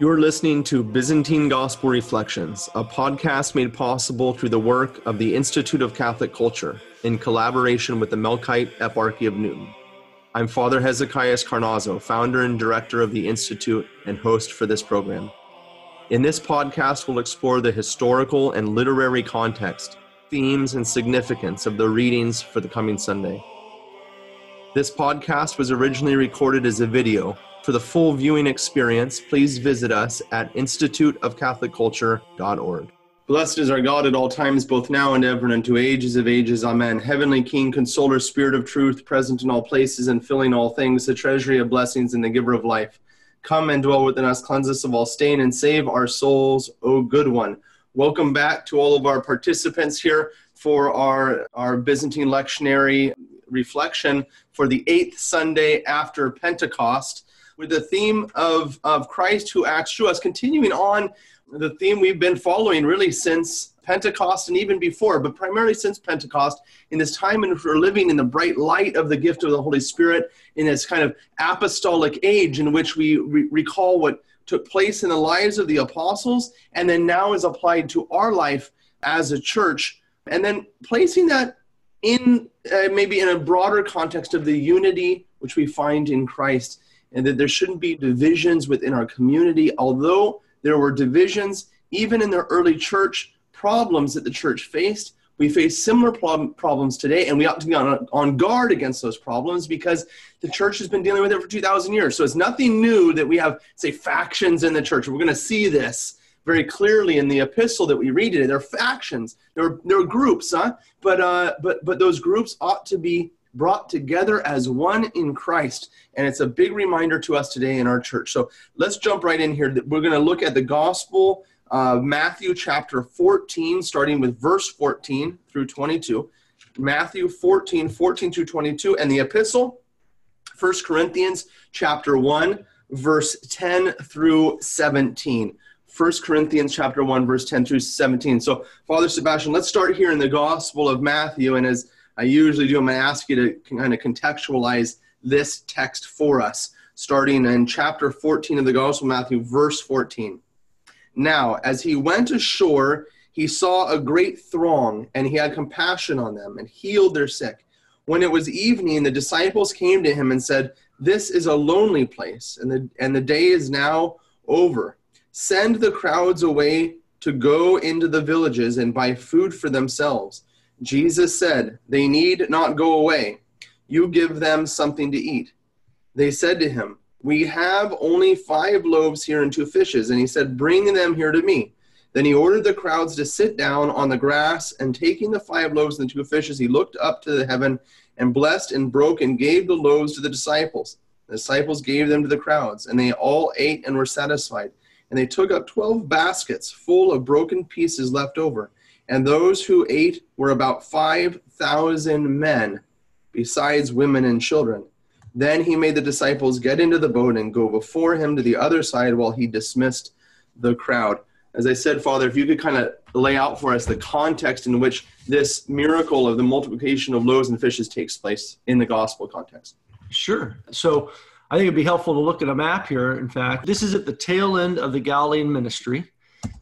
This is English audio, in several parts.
You're listening to Byzantine Gospel Reflections, a podcast made possible through the work of the Institute of Catholic Culture in collaboration with the Melkite Eparchy of Newton. I'm Father Hezekiah Carnazzo, founder and director of the Institute and host for this program. In this podcast, we'll explore the historical and literary context, themes, and significance of the readings for the coming Sunday. This podcast was originally recorded as a video for the full viewing experience, please visit us at instituteofcatholicculture.org. Blessed is our God at all times, both now and ever, and unto ages of ages. Amen. Heavenly King, consoler, Spirit of truth, present in all places and filling all things, the treasury of blessings and the giver of life. Come and dwell within us, cleanse us of all stain, and save our souls, O good one. Welcome back to all of our participants here for our, our Byzantine lectionary reflection for the eighth Sunday after Pentecost with the theme of, of Christ who acts through us, continuing on the theme we've been following really since Pentecost and even before, but primarily since Pentecost, in this time in which we're living in the bright light of the gift of the Holy Spirit, in this kind of apostolic age in which we re- recall what took place in the lives of the apostles and then now is applied to our life as a church, and then placing that in uh, maybe in a broader context of the unity which we find in Christ and that there shouldn't be divisions within our community. Although there were divisions, even in the early church, problems that the church faced, we face similar problem, problems today, and we ought to be on, on guard against those problems because the church has been dealing with it for 2,000 years. So it's nothing new that we have, say, factions in the church. We're going to see this very clearly in the epistle that we read today. There are factions, there are, there are groups, huh? But, uh, but, but those groups ought to be brought together as one in Christ. And it's a big reminder to us today in our church. So let's jump right in here. We're going to look at the gospel, uh, Matthew chapter 14, starting with verse 14 through 22. Matthew 14, 14 through 22, and the epistle, 1 Corinthians chapter 1, verse 10 through 17. 1 Corinthians chapter 1, verse 10 through 17. So, Father Sebastian, let's start here in the Gospel of Matthew. And as I usually do. I'm going to ask you to kind of contextualize this text for us, starting in chapter 14 of the Gospel of Matthew, verse 14. Now, as he went ashore, he saw a great throng, and he had compassion on them and healed their sick. When it was evening, the disciples came to him and said, This is a lonely place, and the, and the day is now over. Send the crowds away to go into the villages and buy food for themselves. Jesus said, They need not go away. You give them something to eat. They said to him, We have only five loaves here and two fishes. And he said, Bring them here to me. Then he ordered the crowds to sit down on the grass, and taking the five loaves and the two fishes, he looked up to the heaven and blessed and broke and gave the loaves to the disciples. The disciples gave them to the crowds, and they all ate and were satisfied. And they took up twelve baskets full of broken pieces left over and those who ate were about 5,000 men, besides women and children. Then he made the disciples get into the boat and go before him to the other side while he dismissed the crowd. As I said, Father, if you could kind of lay out for us the context in which this miracle of the multiplication of loaves and fishes takes place in the gospel context. Sure. So I think it'd be helpful to look at a map here. In fact, this is at the tail end of the Galilean ministry.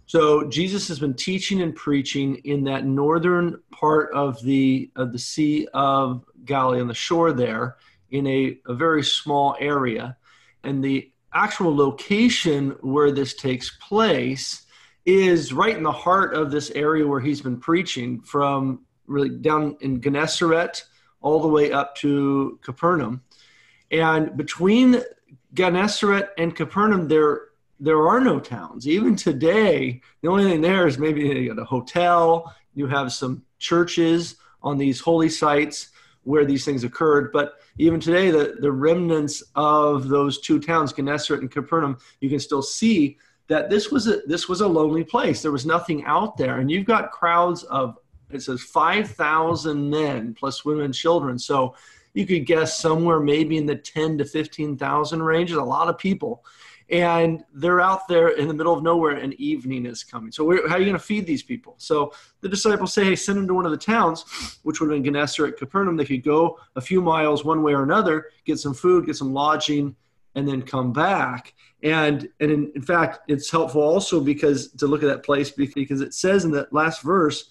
So Jesus has been teaching and preaching in that northern part of the of the Sea of Galilee on the shore there in a, a very small area. And the actual location where this takes place is right in the heart of this area where he's been preaching from really down in Gennesaret all the way up to Capernaum. And between Gennesaret and Capernaum, there there are no towns. Even today, the only thing there is maybe a hotel, you have some churches on these holy sites where these things occurred. But even today, the, the remnants of those two towns, Gennesaret and Capernaum, you can still see that this was a this was a lonely place. There was nothing out there. And you've got crowds of it says 5,000 men plus women and children. So you could guess somewhere maybe in the 10 to 15,000 range. There's a lot of people and they're out there in the middle of nowhere and evening is coming so how are you going to feed these people so the disciples say hey send them to one of the towns which would have been gennesaret capernaum they could go a few miles one way or another get some food get some lodging and then come back. And and in, in, fact, it's helpful also because to look at that place because it says in that last verse,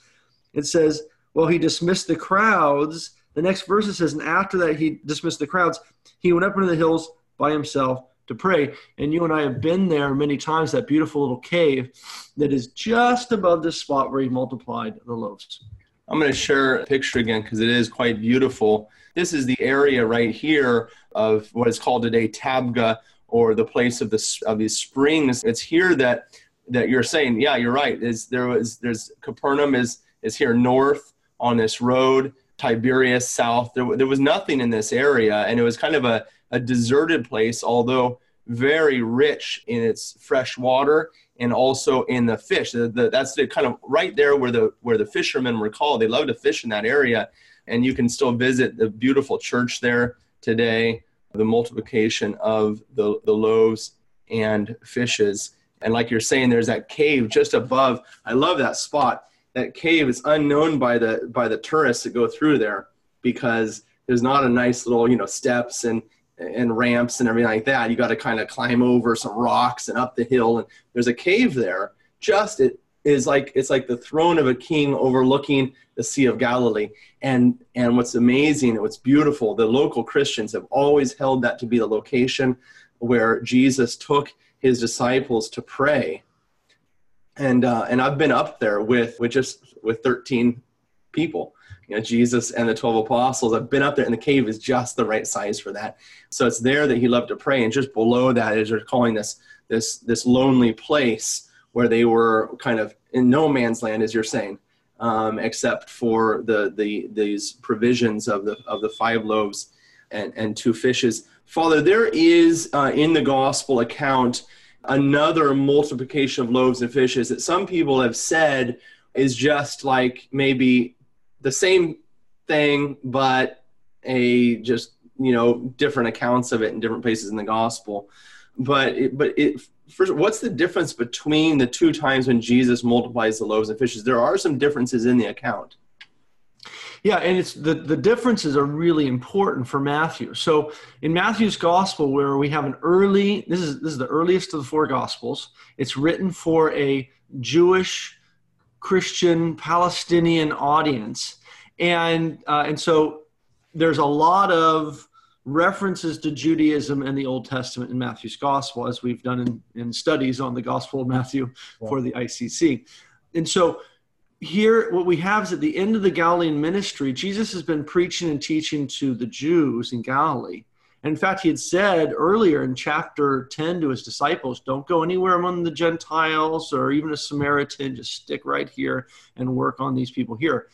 it says, "Well, he dismissed the crowds." The next verse it says, "And after that, he dismissed the crowds. He went up into the hills by himself to pray." And you and I have been there many times. That beautiful little cave that is just above the spot where he multiplied the loaves. I'm going to share a picture again because it is quite beautiful. This is the area right here of what is called today Tabgha or the place of the of these springs. It's here that that you're saying, yeah, you're right. Is there was there's Capernaum is is here north on this road, Tiberias south. There, there was nothing in this area, and it was kind of a, a deserted place, although very rich in its fresh water and also in the fish. The, the, that's the kind of right there where the where the fishermen were called. They love to fish in that area, and you can still visit the beautiful church there today. The multiplication of the, the loaves and fishes. And like you're saying, there's that cave just above. I love that spot. That cave is unknown by the by the tourists that go through there because there's not a nice little you know steps and and ramps and everything like that. You got to kind of climb over some rocks and up the hill. And there's a cave there. Just it is like it's like the throne of a king overlooking the Sea of Galilee. And and what's amazing and what's beautiful, the local Christians have always held that to be the location where Jesus took his disciples to pray. And uh, and I've been up there with with just with 13 people you know jesus and the 12 apostles i've been up there and the cave is just the right size for that. So it's there that he loved to pray and just below that is they're calling this this this lonely place where they were kind of in no man's land as you're saying um, except for the the these provisions of the of the five loaves and and two fishes. Father there is uh, in the gospel account another multiplication of loaves and fishes that some people have said is just like maybe the same thing, but a just you know different accounts of it in different places in the gospel. But it, but it first, what's the difference between the two times when Jesus multiplies the loaves and fishes? There are some differences in the account. Yeah, and it's the, the differences are really important for Matthew. So in Matthew's gospel, where we have an early this is this is the earliest of the four gospels. It's written for a Jewish Christian Palestinian audience, and uh, and so there's a lot of references to Judaism and the Old Testament in Matthew's Gospel, as we've done in, in studies on the Gospel of Matthew yeah. for the ICC, and so here what we have is at the end of the Galilean ministry, Jesus has been preaching and teaching to the Jews in Galilee And in fact, he had said earlier in chapter 10 to his disciples, Don't go anywhere among the Gentiles or even a Samaritan, just stick right here and work on these people here.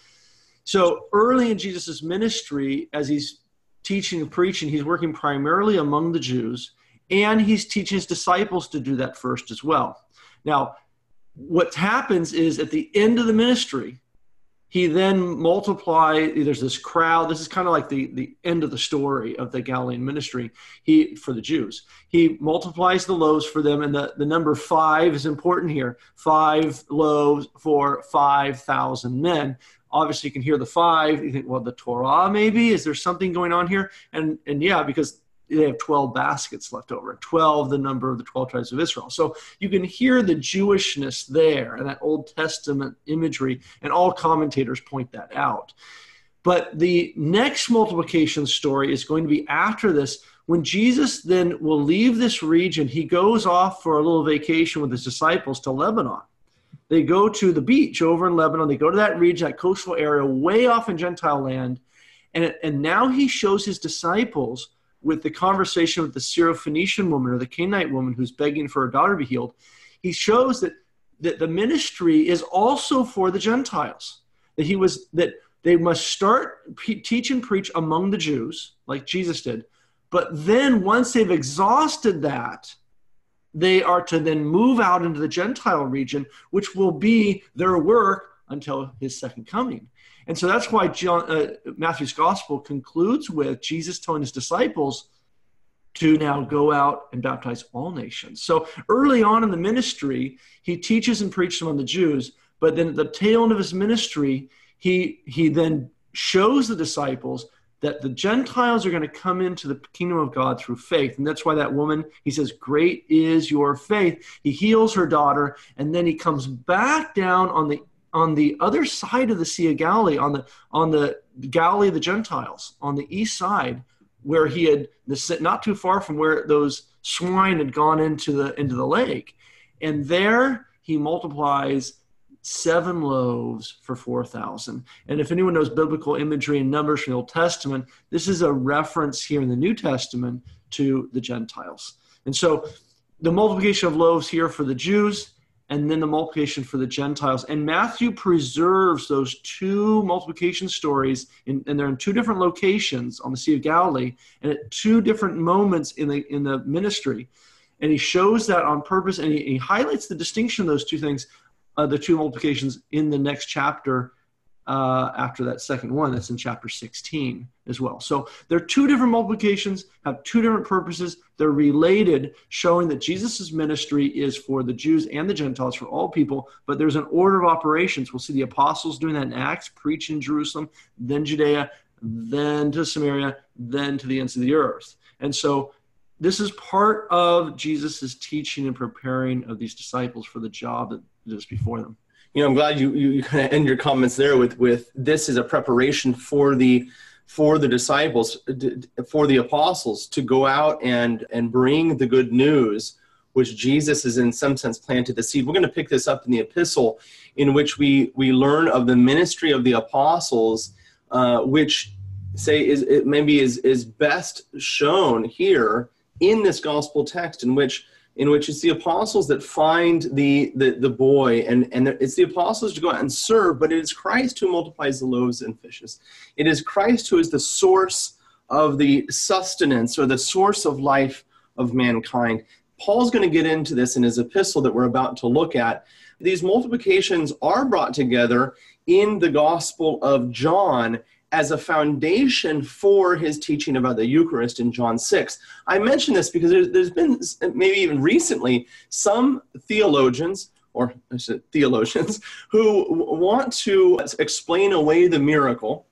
So early in Jesus' ministry, as he's teaching and preaching, he's working primarily among the Jews, and he's teaching his disciples to do that first as well. Now, what happens is at the end of the ministry, he then multiply there's this crowd this is kind of like the the end of the story of the galilean ministry he for the jews he multiplies the loaves for them and the, the number five is important here five loaves for 5000 men obviously you can hear the five you think well the torah maybe is there something going on here? And and yeah because they have 12 baskets left over 12 the number of the 12 tribes of israel. So you can hear the jewishness there and that old testament imagery and all commentators point that out. But the next multiplication story is going to be after this when jesus then will leave this region. He goes off for a little vacation with his disciples to lebanon they go to the beach over in lebanon they go to that region that coastal area way off in gentile land and, and now he shows his disciples with the conversation with the Syrophoenician woman or the Canaanite woman who's begging for her daughter to be healed, he shows that, that the ministry is also for the Gentiles. That he was that they must start teach and preach among the Jews, like Jesus did. But then once they've exhausted that, they are to then move out into the Gentile region, which will be their work until his second coming. And so that's why John, uh, Matthew's gospel concludes with Jesus telling his disciples to now go out and baptize all nations. So early on in the ministry, he teaches and preaches among the Jews, but then at the tail end of his ministry, he he then shows the disciples that the Gentiles are going to come into the kingdom of God through faith. And that's why that woman, he says, Great is your faith. He heals her daughter, and then he comes back down on the on the other side of the Sea of Galilee, on the on the Galilee of the Gentiles, on the east side, where he had not too far from where those swine had gone into the into the lake. And there he multiplies seven loaves for 4,000. And if anyone knows biblical imagery and numbers from the Old Testament, this is a reference here in the New Testament to the Gentiles. And so the multiplication of loaves here for the Jews and then the multiplication for the Gentiles. And Matthew preserves those two multiplication stories, in, and they're in two different locations on the Sea of Galilee and at two different moments in the, in the ministry. And he shows that on purpose and he, he highlights the distinction of those two things uh, the two multiplications in the next chapter uh, after that second one. That's in chapter 16 as well. So there are two different multiplications, have two different purposes. They're related, showing that Jesus' ministry is for the Jews and the Gentiles, for all people, but there's an order of operations. We'll see the apostles doing that in Acts, preach in Jerusalem, then Judea, then to Samaria, then to the ends of the earth. And so this is part of Jesus' teaching and preparing of these disciples for the job that is before them. You know, I'm glad you, you, you kind of end your comments there with, with this is a preparation for the for the disciples, for the apostles to go out and and bring the good news, which Jesus is in some sense planted the seed. We're going to pick this up in the epistle, in which we we learn of the ministry of the apostles, uh, which say is it maybe is is best shown here in this gospel text in which in which it's the apostles that find the the, the boy and and it's the apostles to go out and serve but it is christ who multiplies the loaves and fishes. It is christ who is the source of the sustenance or the source of life of mankind. Paul's going to get into this in his epistle that we're about to look at. These multiplications are brought together in the gospel of john as a foundation for his teaching about the Eucharist in John 6. I mention this because there's, there's been, maybe even recently, some theologians, or theologians, who want to explain away the miracle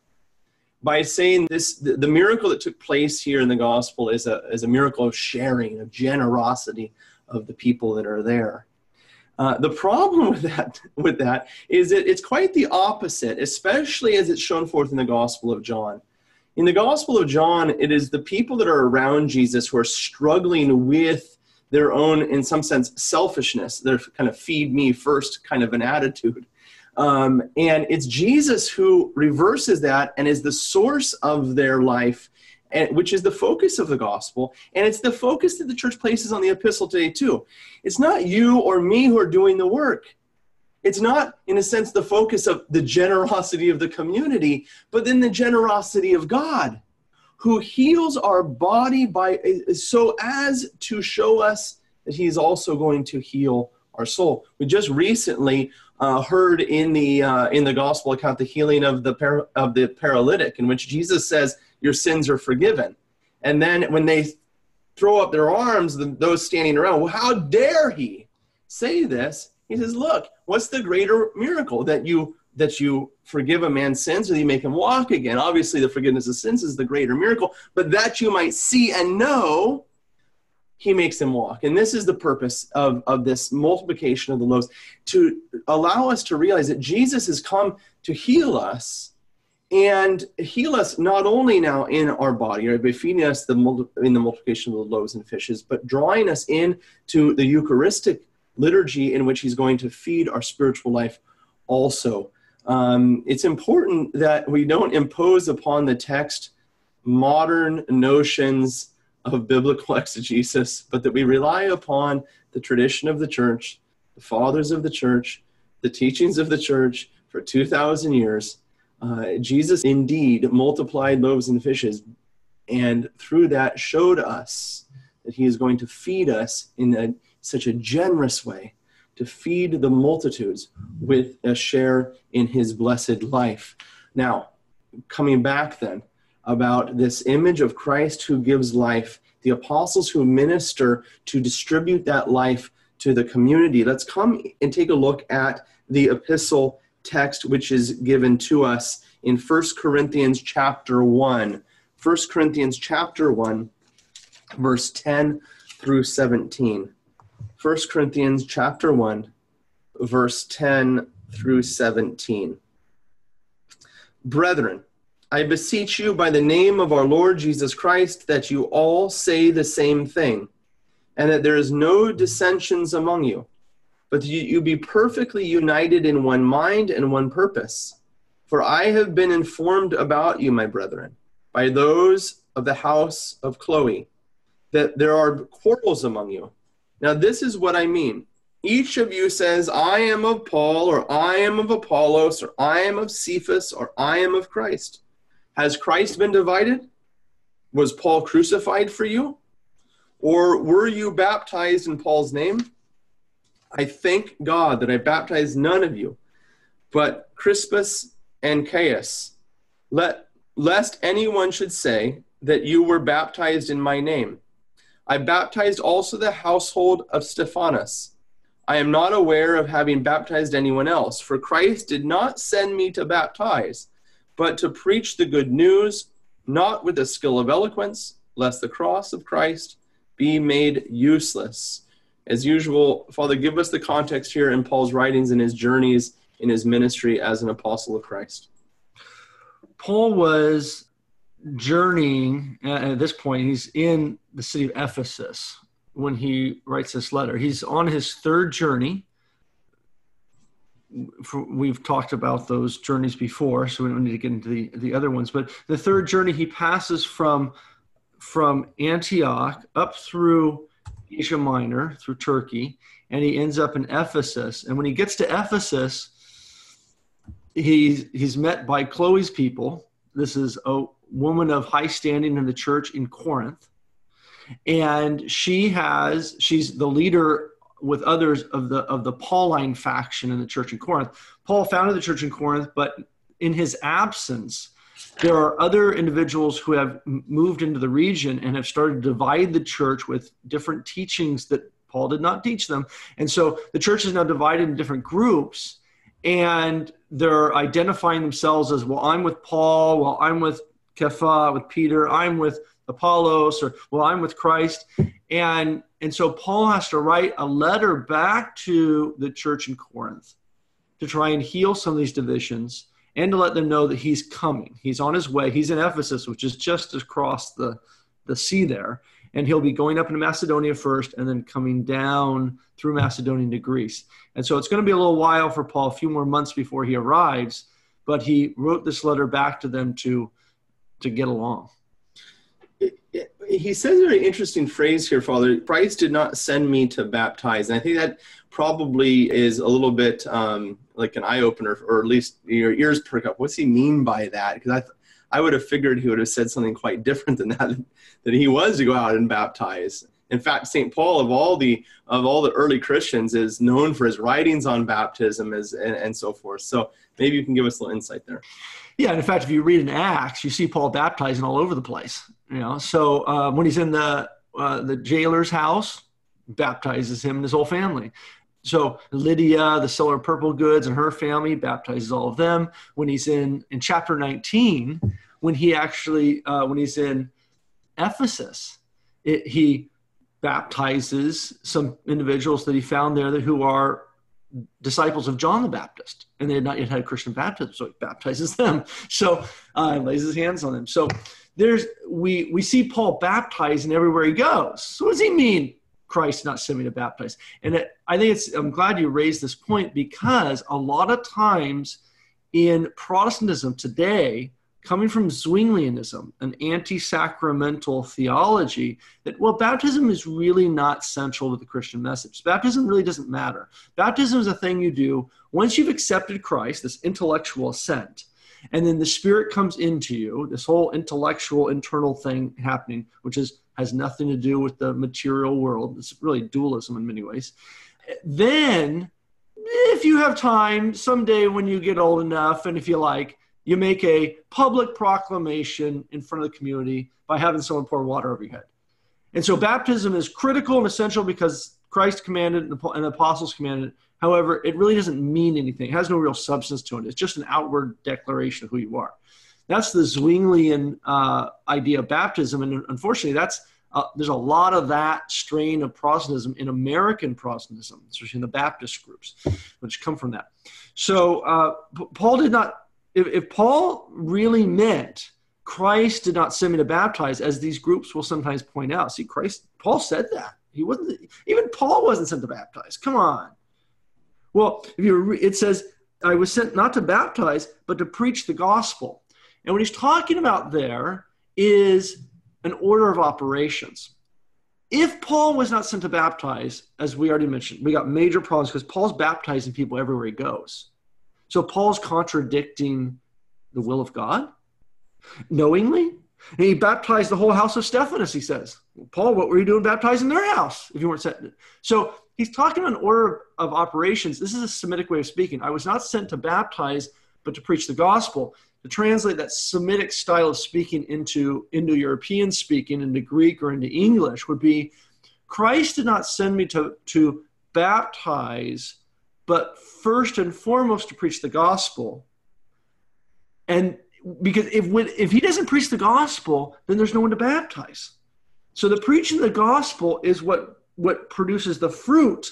by saying this the, miracle that took place here in the gospel is a, is a miracle of sharing, of generosity of the people that are there. Uh, the problem with that, with that is that it's quite the opposite, especially as it's shown forth in the Gospel of John. In the Gospel of John, it is the people that are around Jesus who are struggling with their own, in some sense, selfishness, their kind of feed me first kind of an attitude. Um, and it's Jesus who reverses that and is the source of their life and, which is the focus of the gospel. And it's the focus that the church places on the epistle today, too. It's not you or me who are doing the work. It's not, in a sense, the focus of the generosity of the community, but then the generosity of God, who heals our body by so as to show us that He is also going to heal our soul. We just recently uh, heard in the uh, in the gospel account the healing of the par- of the paralytic, in which Jesus says, your sins are forgiven. And then when they throw up their arms, the, those standing around, well, how dare he say this? He says, look, what's the greater miracle that you that you forgive a man's sins or that you make him walk again? Obviously, the forgiveness of sins is the greater miracle, but that you might see and know he makes them walk. And this is the purpose of, of this multiplication of the loaves to allow us to realize that Jesus has come to heal us and heal us not only now in our body, right, by feeding us the in the multiplication of the loaves and fishes, but drawing us in to the Eucharistic liturgy in which He's going to feed our spiritual life also. Um, it's important that we don't impose upon the text modern notions of biblical exegesis, but that we rely upon the tradition of the church, the fathers of the church, the teachings of the church for 2,000 years uh, Jesus indeed multiplied loaves and fishes, and through that showed us that he is going to feed us in a, such a generous way, to feed the multitudes with a share in his blessed life. Now, coming back then about this image of Christ who gives life, the apostles who minister to distribute that life to the community. Let's come and take a look at the epistle text which is given to us in 1 Corinthians chapter 1, 1 Corinthians chapter 1, verse 10 through 17. 1 Corinthians chapter 1, verse 10 through 17. Brethren, I beseech you by the name of our Lord Jesus Christ that you all say the same thing, and that there is no dissensions among you, but you, you be perfectly united in one mind and one purpose. For I have been informed about you, my brethren by those of the house of Chloe that there are quarrels among you. Now, this is what I mean. Each of you says, I am of Paul, or I am of Apollos, or I am of Cephas, or I am of Christ. Has Christ been divided? Was Paul crucified for you? Or were you baptized in Paul's name? I thank God that I baptized none of you, but Crispus and Caius, Let lest anyone should say that you were baptized in my name. I baptized also the household of Stephanas. I am not aware of having baptized anyone else, for Christ did not send me to baptize, but to preach the good news, not with the skill of eloquence, lest the cross of Christ be made useless. As usual, Father, give us the context here in Paul's writings and his journeys in his ministry as an apostle of Christ. Paul was journeying uh, at this point. He's in the city of Ephesus when he writes this letter. He's on his third journey. We've talked about those journeys before, so we don't need to get into the, the other ones. But the third journey, he passes from from Antioch up through Asia Minor, through Turkey, and he ends up in Ephesus. And when he gets to Ephesus, he's he's met by Chloe's people. This is a woman of high standing in the church in Corinth, and she has she's the leader with others of the of the Pauline faction in the church in Corinth. Paul founded the church in Corinth, but in his absence, there are other individuals who have moved into the region and have started to divide the church with different teachings that Paul did not teach them. And so the church is now divided in different groups and they're identifying themselves as well i'm with paul well i'm with Kepha, with peter i'm with apollos or well i'm with christ and and so paul has to write a letter back to the church in corinth to try and heal some of these divisions and to let them know that he's coming he's on his way he's in ephesus which is just across the the sea there and he'll be going up into Macedonia first and then coming down through Macedonia to Greece. And so it's going to be a little while for Paul, a few more months before he arrives, but he wrote this letter back to them to to get along. He says a very interesting phrase here, Father. Christ did not send me to baptize. And I think that probably is a little bit um, like an eye opener, or at least your ears perk up. What's he mean by that? Because I, th- I would have figured he would have said something quite different than that, that he was to go out and baptize. In fact, St. Paul of all the of all the early Christians is known for his writings on baptism as, and, and so forth. So maybe you can give us a little insight there. Yeah, and in fact, if you read in Acts, you see Paul baptizing all over the place. You know, so uh, when he's in the uh, the jailer's house, baptizes him and his whole family. So Lydia, the seller of purple goods, and her family baptizes all of them. When he's in in chapter 19, when he actually uh, when he's in Ephesus, it, he baptizes some individuals that he found there that who are disciples of John the Baptist, and they had not yet had Christian baptism, so he baptizes them. So uh, lays his hands on them. So there's we we see Paul baptizing everywhere he goes. So what does he mean? Christ not sending me to baptize. And it, I think it's, I'm glad you raised this point because a lot of times in Protestantism today, coming from Zwinglianism, an anti sacramental theology, that, well, baptism is really not central to the Christian message. Baptism really doesn't matter. Baptism is a thing you do once you've accepted Christ, this intellectual assent, and then the Spirit comes into you, this whole intellectual internal thing happening, which is has nothing to do with the material world. It's really dualism in many ways. Then, if you have time, someday when you get old enough, and if you like, you make a public proclamation in front of the community by having someone pour water over your head. And so baptism is critical and essential because Christ commanded and the apostles commanded. However, it really doesn't mean anything. It has no real substance to it. It's just an outward declaration of who you are. that's the Zwinglian uh, idea of baptism, and unfortunately, that's uh, there's a lot of that strain of Protestantism in American Protestantism, especially in the Baptist groups, which come from that. So uh, Paul did not. If, if Paul really meant Christ did not send me to baptize, as these groups will sometimes point out. See, Christ, Paul said that he wasn't. Even Paul wasn't sent to baptize. Come on. Well, if you it says I was sent not to baptize, but to preach the gospel. And what he's talking about there is an order of operations. If Paul was not sent to baptize, as we already mentioned, we got major problems because Paul's baptizing people everywhere he goes. So Paul's contradicting the will of God knowingly. And he baptized the whole house of Stephanas, he says. Paul, what were you doing baptizing their house if you weren't sent? So he's talking on order of operations. This is a Semitic way of speaking. I was not sent to baptize, but to preach the gospel to translate that Semitic style of speaking into Indo-European speaking, into Greek or into English, would be Christ did not send me to, to baptize, but first and foremost to preach the gospel. And because if, if he doesn't preach the gospel, then there's no one to baptize. So the preaching of the gospel is what, what produces the fruit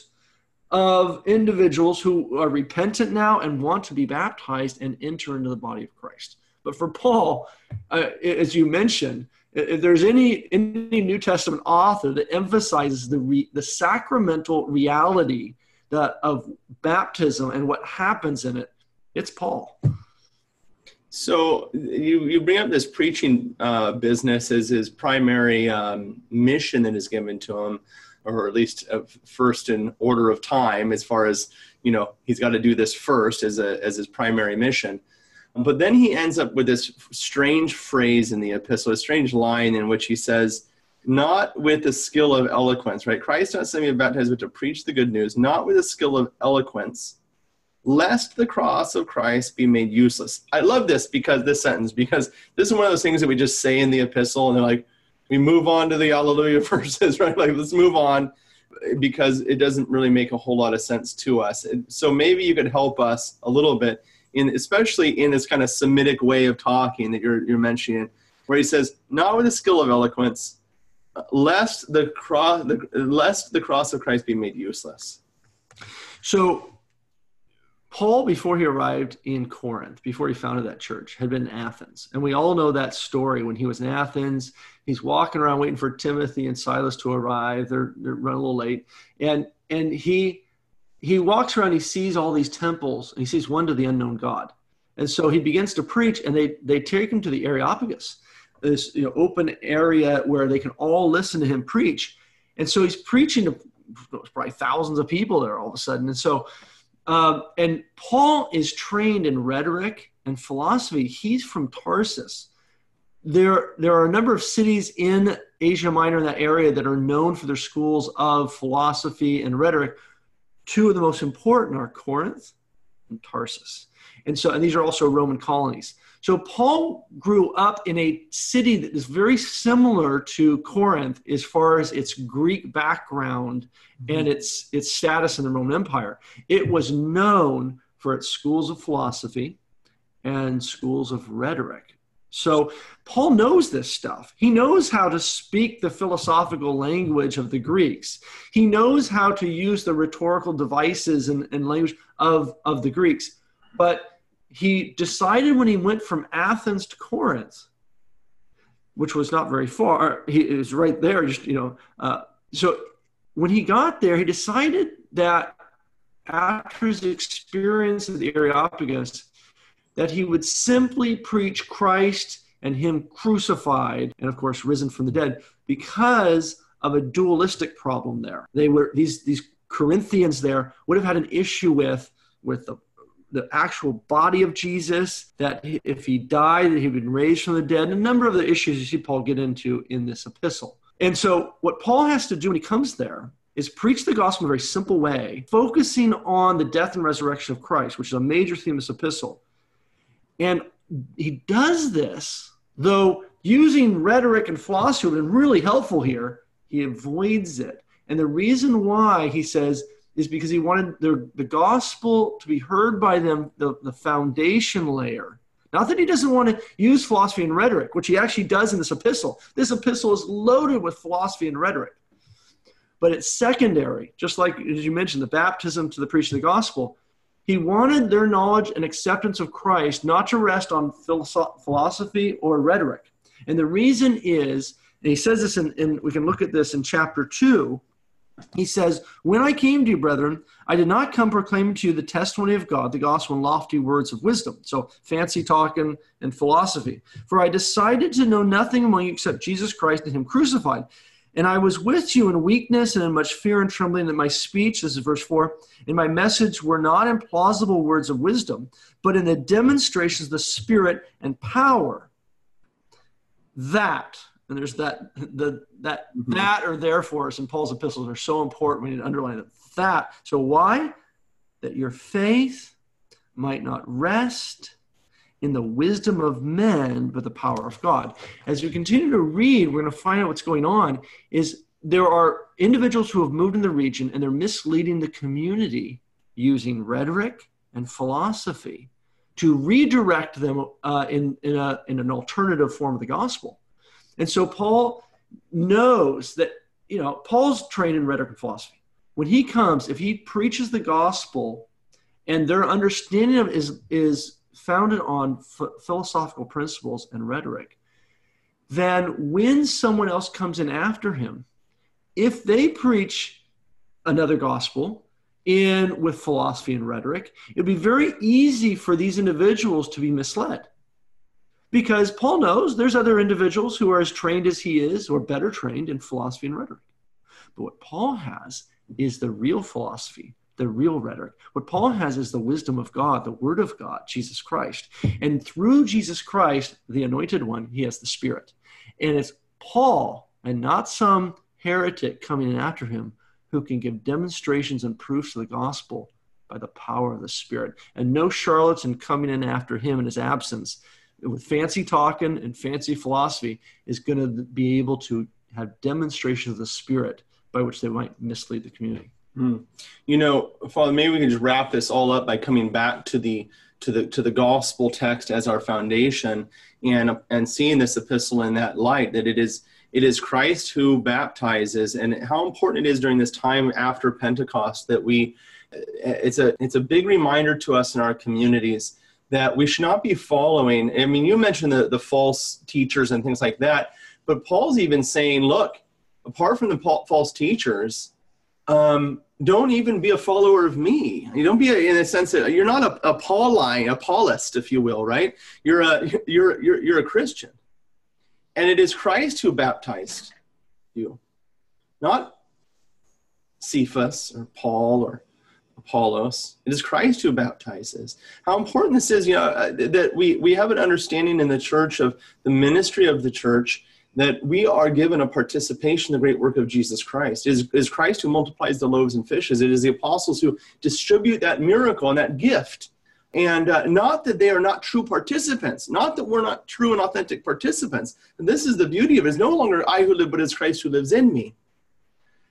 of individuals who are repentant now and want to be baptized and enter into the body of Christ. But for Paul, uh, as you mentioned, if there's any any New Testament author that emphasizes the re, the sacramental reality that of baptism and what happens in it, it's Paul. So you you bring up this preaching uh, business as his primary um, mission that is given to him or at least uh, first in order of time as far as you know he's got to do this first as a as his primary mission. But then he ends up with this strange phrase in the epistle a strange line in which he says not with the skill of eloquence right? Christ not sent me to baptize but to preach the good news not with the skill of eloquence lest the cross of christ be made useless. I love this because this sentence because this is one of those things that we just say in the epistle and they're like we move on to the Alleluia verses, right? Like let's move on because it doesn't really make a whole lot of sense to us. So maybe you could help us a little bit in, especially in this kind of Semitic way of talking that you're you're mentioning, where he says, "Not with the skill of eloquence, lest the cross, the, lest the cross of Christ be made useless." So Paul, before he arrived in Corinth, before he founded that church, had been in Athens. And we all know that story. When he was in Athens, he's walking around waiting for Timothy and Silas to arrive. They're, they're running a little late. And, and he, he walks around, he sees all these temples, and he sees one to the unknown God. And so he begins to preach, and they, they take him to the Areopagus, this you know, open area where they can all listen to him preach. And so he's preaching to probably thousands of people there all of a sudden. And so um, and Paul is trained in rhetoric and philosophy. He's from Tarsus. There, there are a number of cities in Asia Minor in that area that are known for their schools of philosophy and rhetoric. Two of the most important are Corinth and Tarsus. And so, and these are also Roman colonies. So Paul grew up in a city that is very similar to Corinth as far as its Greek background and mm-hmm. its its status in the Roman Empire. It was known for its schools of philosophy and schools of rhetoric. So Paul knows this stuff. He knows how to speak the philosophical language of the Greeks. He knows how to use the rhetorical devices and, and language of, of the Greeks. But he decided when he went from Athens to Corinth, which was not very far, he was right there, just, you know. Uh, so when he got there, he decided that after his experience at the Areopagus, that he would simply preach Christ and him crucified and of course risen from the dead because of a dualistic problem there. They were these these Corinthians there would have had an issue with with the the actual body of Jesus, that if he died, that he'd been raised from the dead, and a number of the issues you see Paul get into in this epistle. And so, what Paul has to do when he comes there is preach the gospel in a very simple way, focusing on the death and resurrection of Christ, which is a major theme of this epistle. And he does this, though using rhetoric and philosophy have been really helpful here, he avoids it. And the reason why he says, is because he wanted the, the gospel to be heard by them, the, the foundation layer, Not that he doesn't want to use philosophy and rhetoric, which he actually does in this epistle. This epistle is loaded with philosophy and rhetoric. But it's secondary, just like as you mentioned, the baptism to the preaching of the gospel. He wanted their knowledge and acceptance of Christ not to rest on philosophy or rhetoric. And the reason is, and he says this in, in we can look at this in chapter 2, he says, When I came to you, brethren, I did not come proclaiming to you the testimony of God, the gospel, and lofty words of wisdom. So fancy talking and philosophy. For I decided to know nothing among you except Jesus Christ and Him crucified. And I was with you in weakness and in much fear and trembling that my speech, this is verse 4, and my message were not in plausible words of wisdom, but in the demonstrations of the Spirit and power. That and there's that the that mm-hmm. that or therefore in Paul's epistles are so important. We need to underline that. That. So why? That your faith might not rest in the wisdom of men, but the power of God. As we continue to read, we're going to find out what's going on. Is there are individuals who have moved in the region and they're misleading the community using rhetoric and philosophy to redirect them uh, in, in, a, in an alternative form of the gospel. And so Paul knows that, you know, Paul's trained in rhetoric and philosophy. When he comes, if he preaches the gospel and their understanding of is is founded on f- philosophical principles and rhetoric, then when someone else comes in after him, if they preach another gospel in with philosophy and rhetoric, it'd be very easy for these individuals to be misled because Paul knows there's other individuals who are as trained as he is or better trained in philosophy and rhetoric. But what Paul has is the real philosophy, the real rhetoric. What Paul has is the wisdom of God, the word of God, Jesus Christ. And through Jesus Christ, the anointed one, he has the spirit. And it's Paul and not some heretic coming in after him who can give demonstrations and proofs of the gospel by the power of the spirit. And no charlatan coming in after him in his absence with fancy talking and fancy philosophy is going to be able to have demonstrations of the spirit by which they might mislead the community. Mm. You know, Father, maybe we can just wrap this all up by coming back to the to the to the gospel text as our foundation and and seeing this epistle in that light that it is it is Christ who baptizes and how important it is during this time after Pentecost that we it's a it's a big reminder to us in our communities that we should not be following. I mean, you mentioned the, the false teachers and things like that, but Paul's even saying, look, apart from the false teachers, um, don't even be a follower of me. You don't be a, in a sense that you're not a, a Pauline, a Paulist, if you will, right? You're a you're you're you're a Christian, and it is Christ who baptized you, not Cephas or Paul or Apollos. It is Christ who baptizes. How important this is, you know, uh, that we, we have an understanding in the church of the ministry of the church that we are given a participation in the great work of Jesus Christ. It is, is Christ who multiplies the loaves and fishes. It is the apostles who distribute that miracle and that gift. And uh, not that they are not true participants, not that we're not true and authentic participants. And this is the beauty of it. It's no longer I who live, but it's Christ who lives in me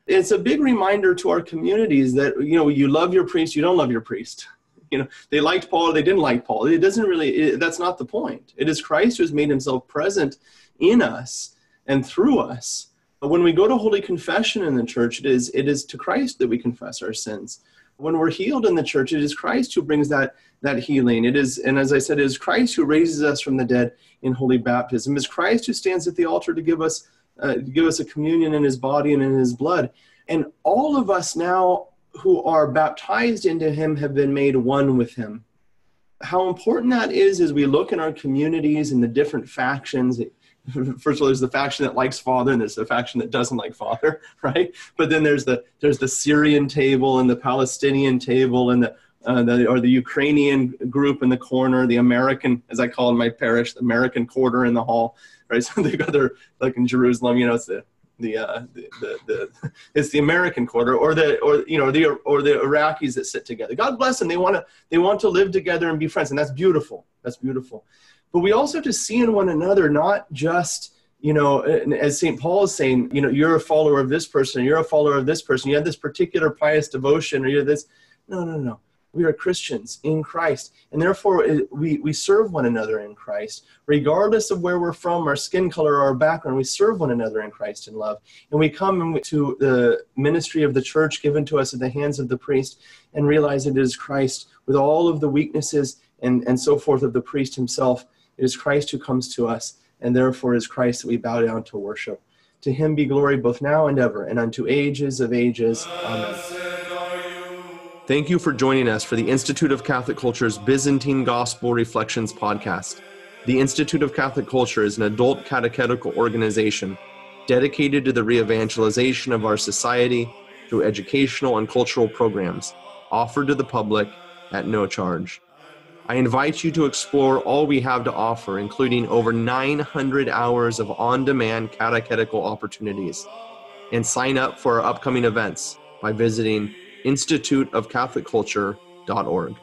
it's a big reminder to our communities that you know you love your priest you don't love your priest. You know they liked paul they didn't like paul. It doesn't really it, that's not the point. It is christ who has made himself present in us and through us. But when we go to holy confession in the church it is it is to christ that we confess our sins. When we're healed in the church it is christ who brings that that healing. It is and as i said it is christ who raises us from the dead in holy baptism. It is christ who stands at the altar to give us uh, give us a communion in his body and in his blood. And all of us now who are baptized into him have been made one with him. How important that is as we look in our communities and the different factions. First of all, there's the faction that likes Father, and there's the faction that doesn't like Father, right? But then there's the there's the Syrian table and the Palestinian table and the uh, the, or the Ukrainian group in the corner, the American, as I call in my parish, the American quarter in the hall, right? So they got their, like in Jerusalem, you know, it's the, the, uh, the, the, the, it's the American quarter or the, or, you know, the, or the Iraqis that sit together. God bless them. They want to, they want to live together and be friends. And that's beautiful. That's beautiful. But we also have to see in one another, not just, you know, as St. Paul is saying, you know, you're a follower of this person, you're a follower of this person, you have this particular pious devotion, or you're this. No, no, no we are Christians in Christ, and therefore we, we serve one another in Christ. Regardless of where we're from, our skin color, or our background, we serve one another in Christ in love. And we come to the ministry of the church given to us at the hands of the priest and realize it is Christ with all of the weaknesses and, and so forth of the priest himself. It is Christ who comes to us, and therefore is Christ that we bow down to worship. To him be glory both now and ever, and unto ages of ages. Amen. Thank you for joining us for the Institute of Catholic Culture's Byzantine Gospel Reflections podcast. The Institute of Catholic Culture is an adult catechetical organization dedicated to the re evangelization of our society through educational and cultural programs offered to the public at no charge. I invite you to explore all we have to offer, including over 900 hours of on demand catechetical opportunities, and sign up for our upcoming events by visiting instituteofcatholicculture.org.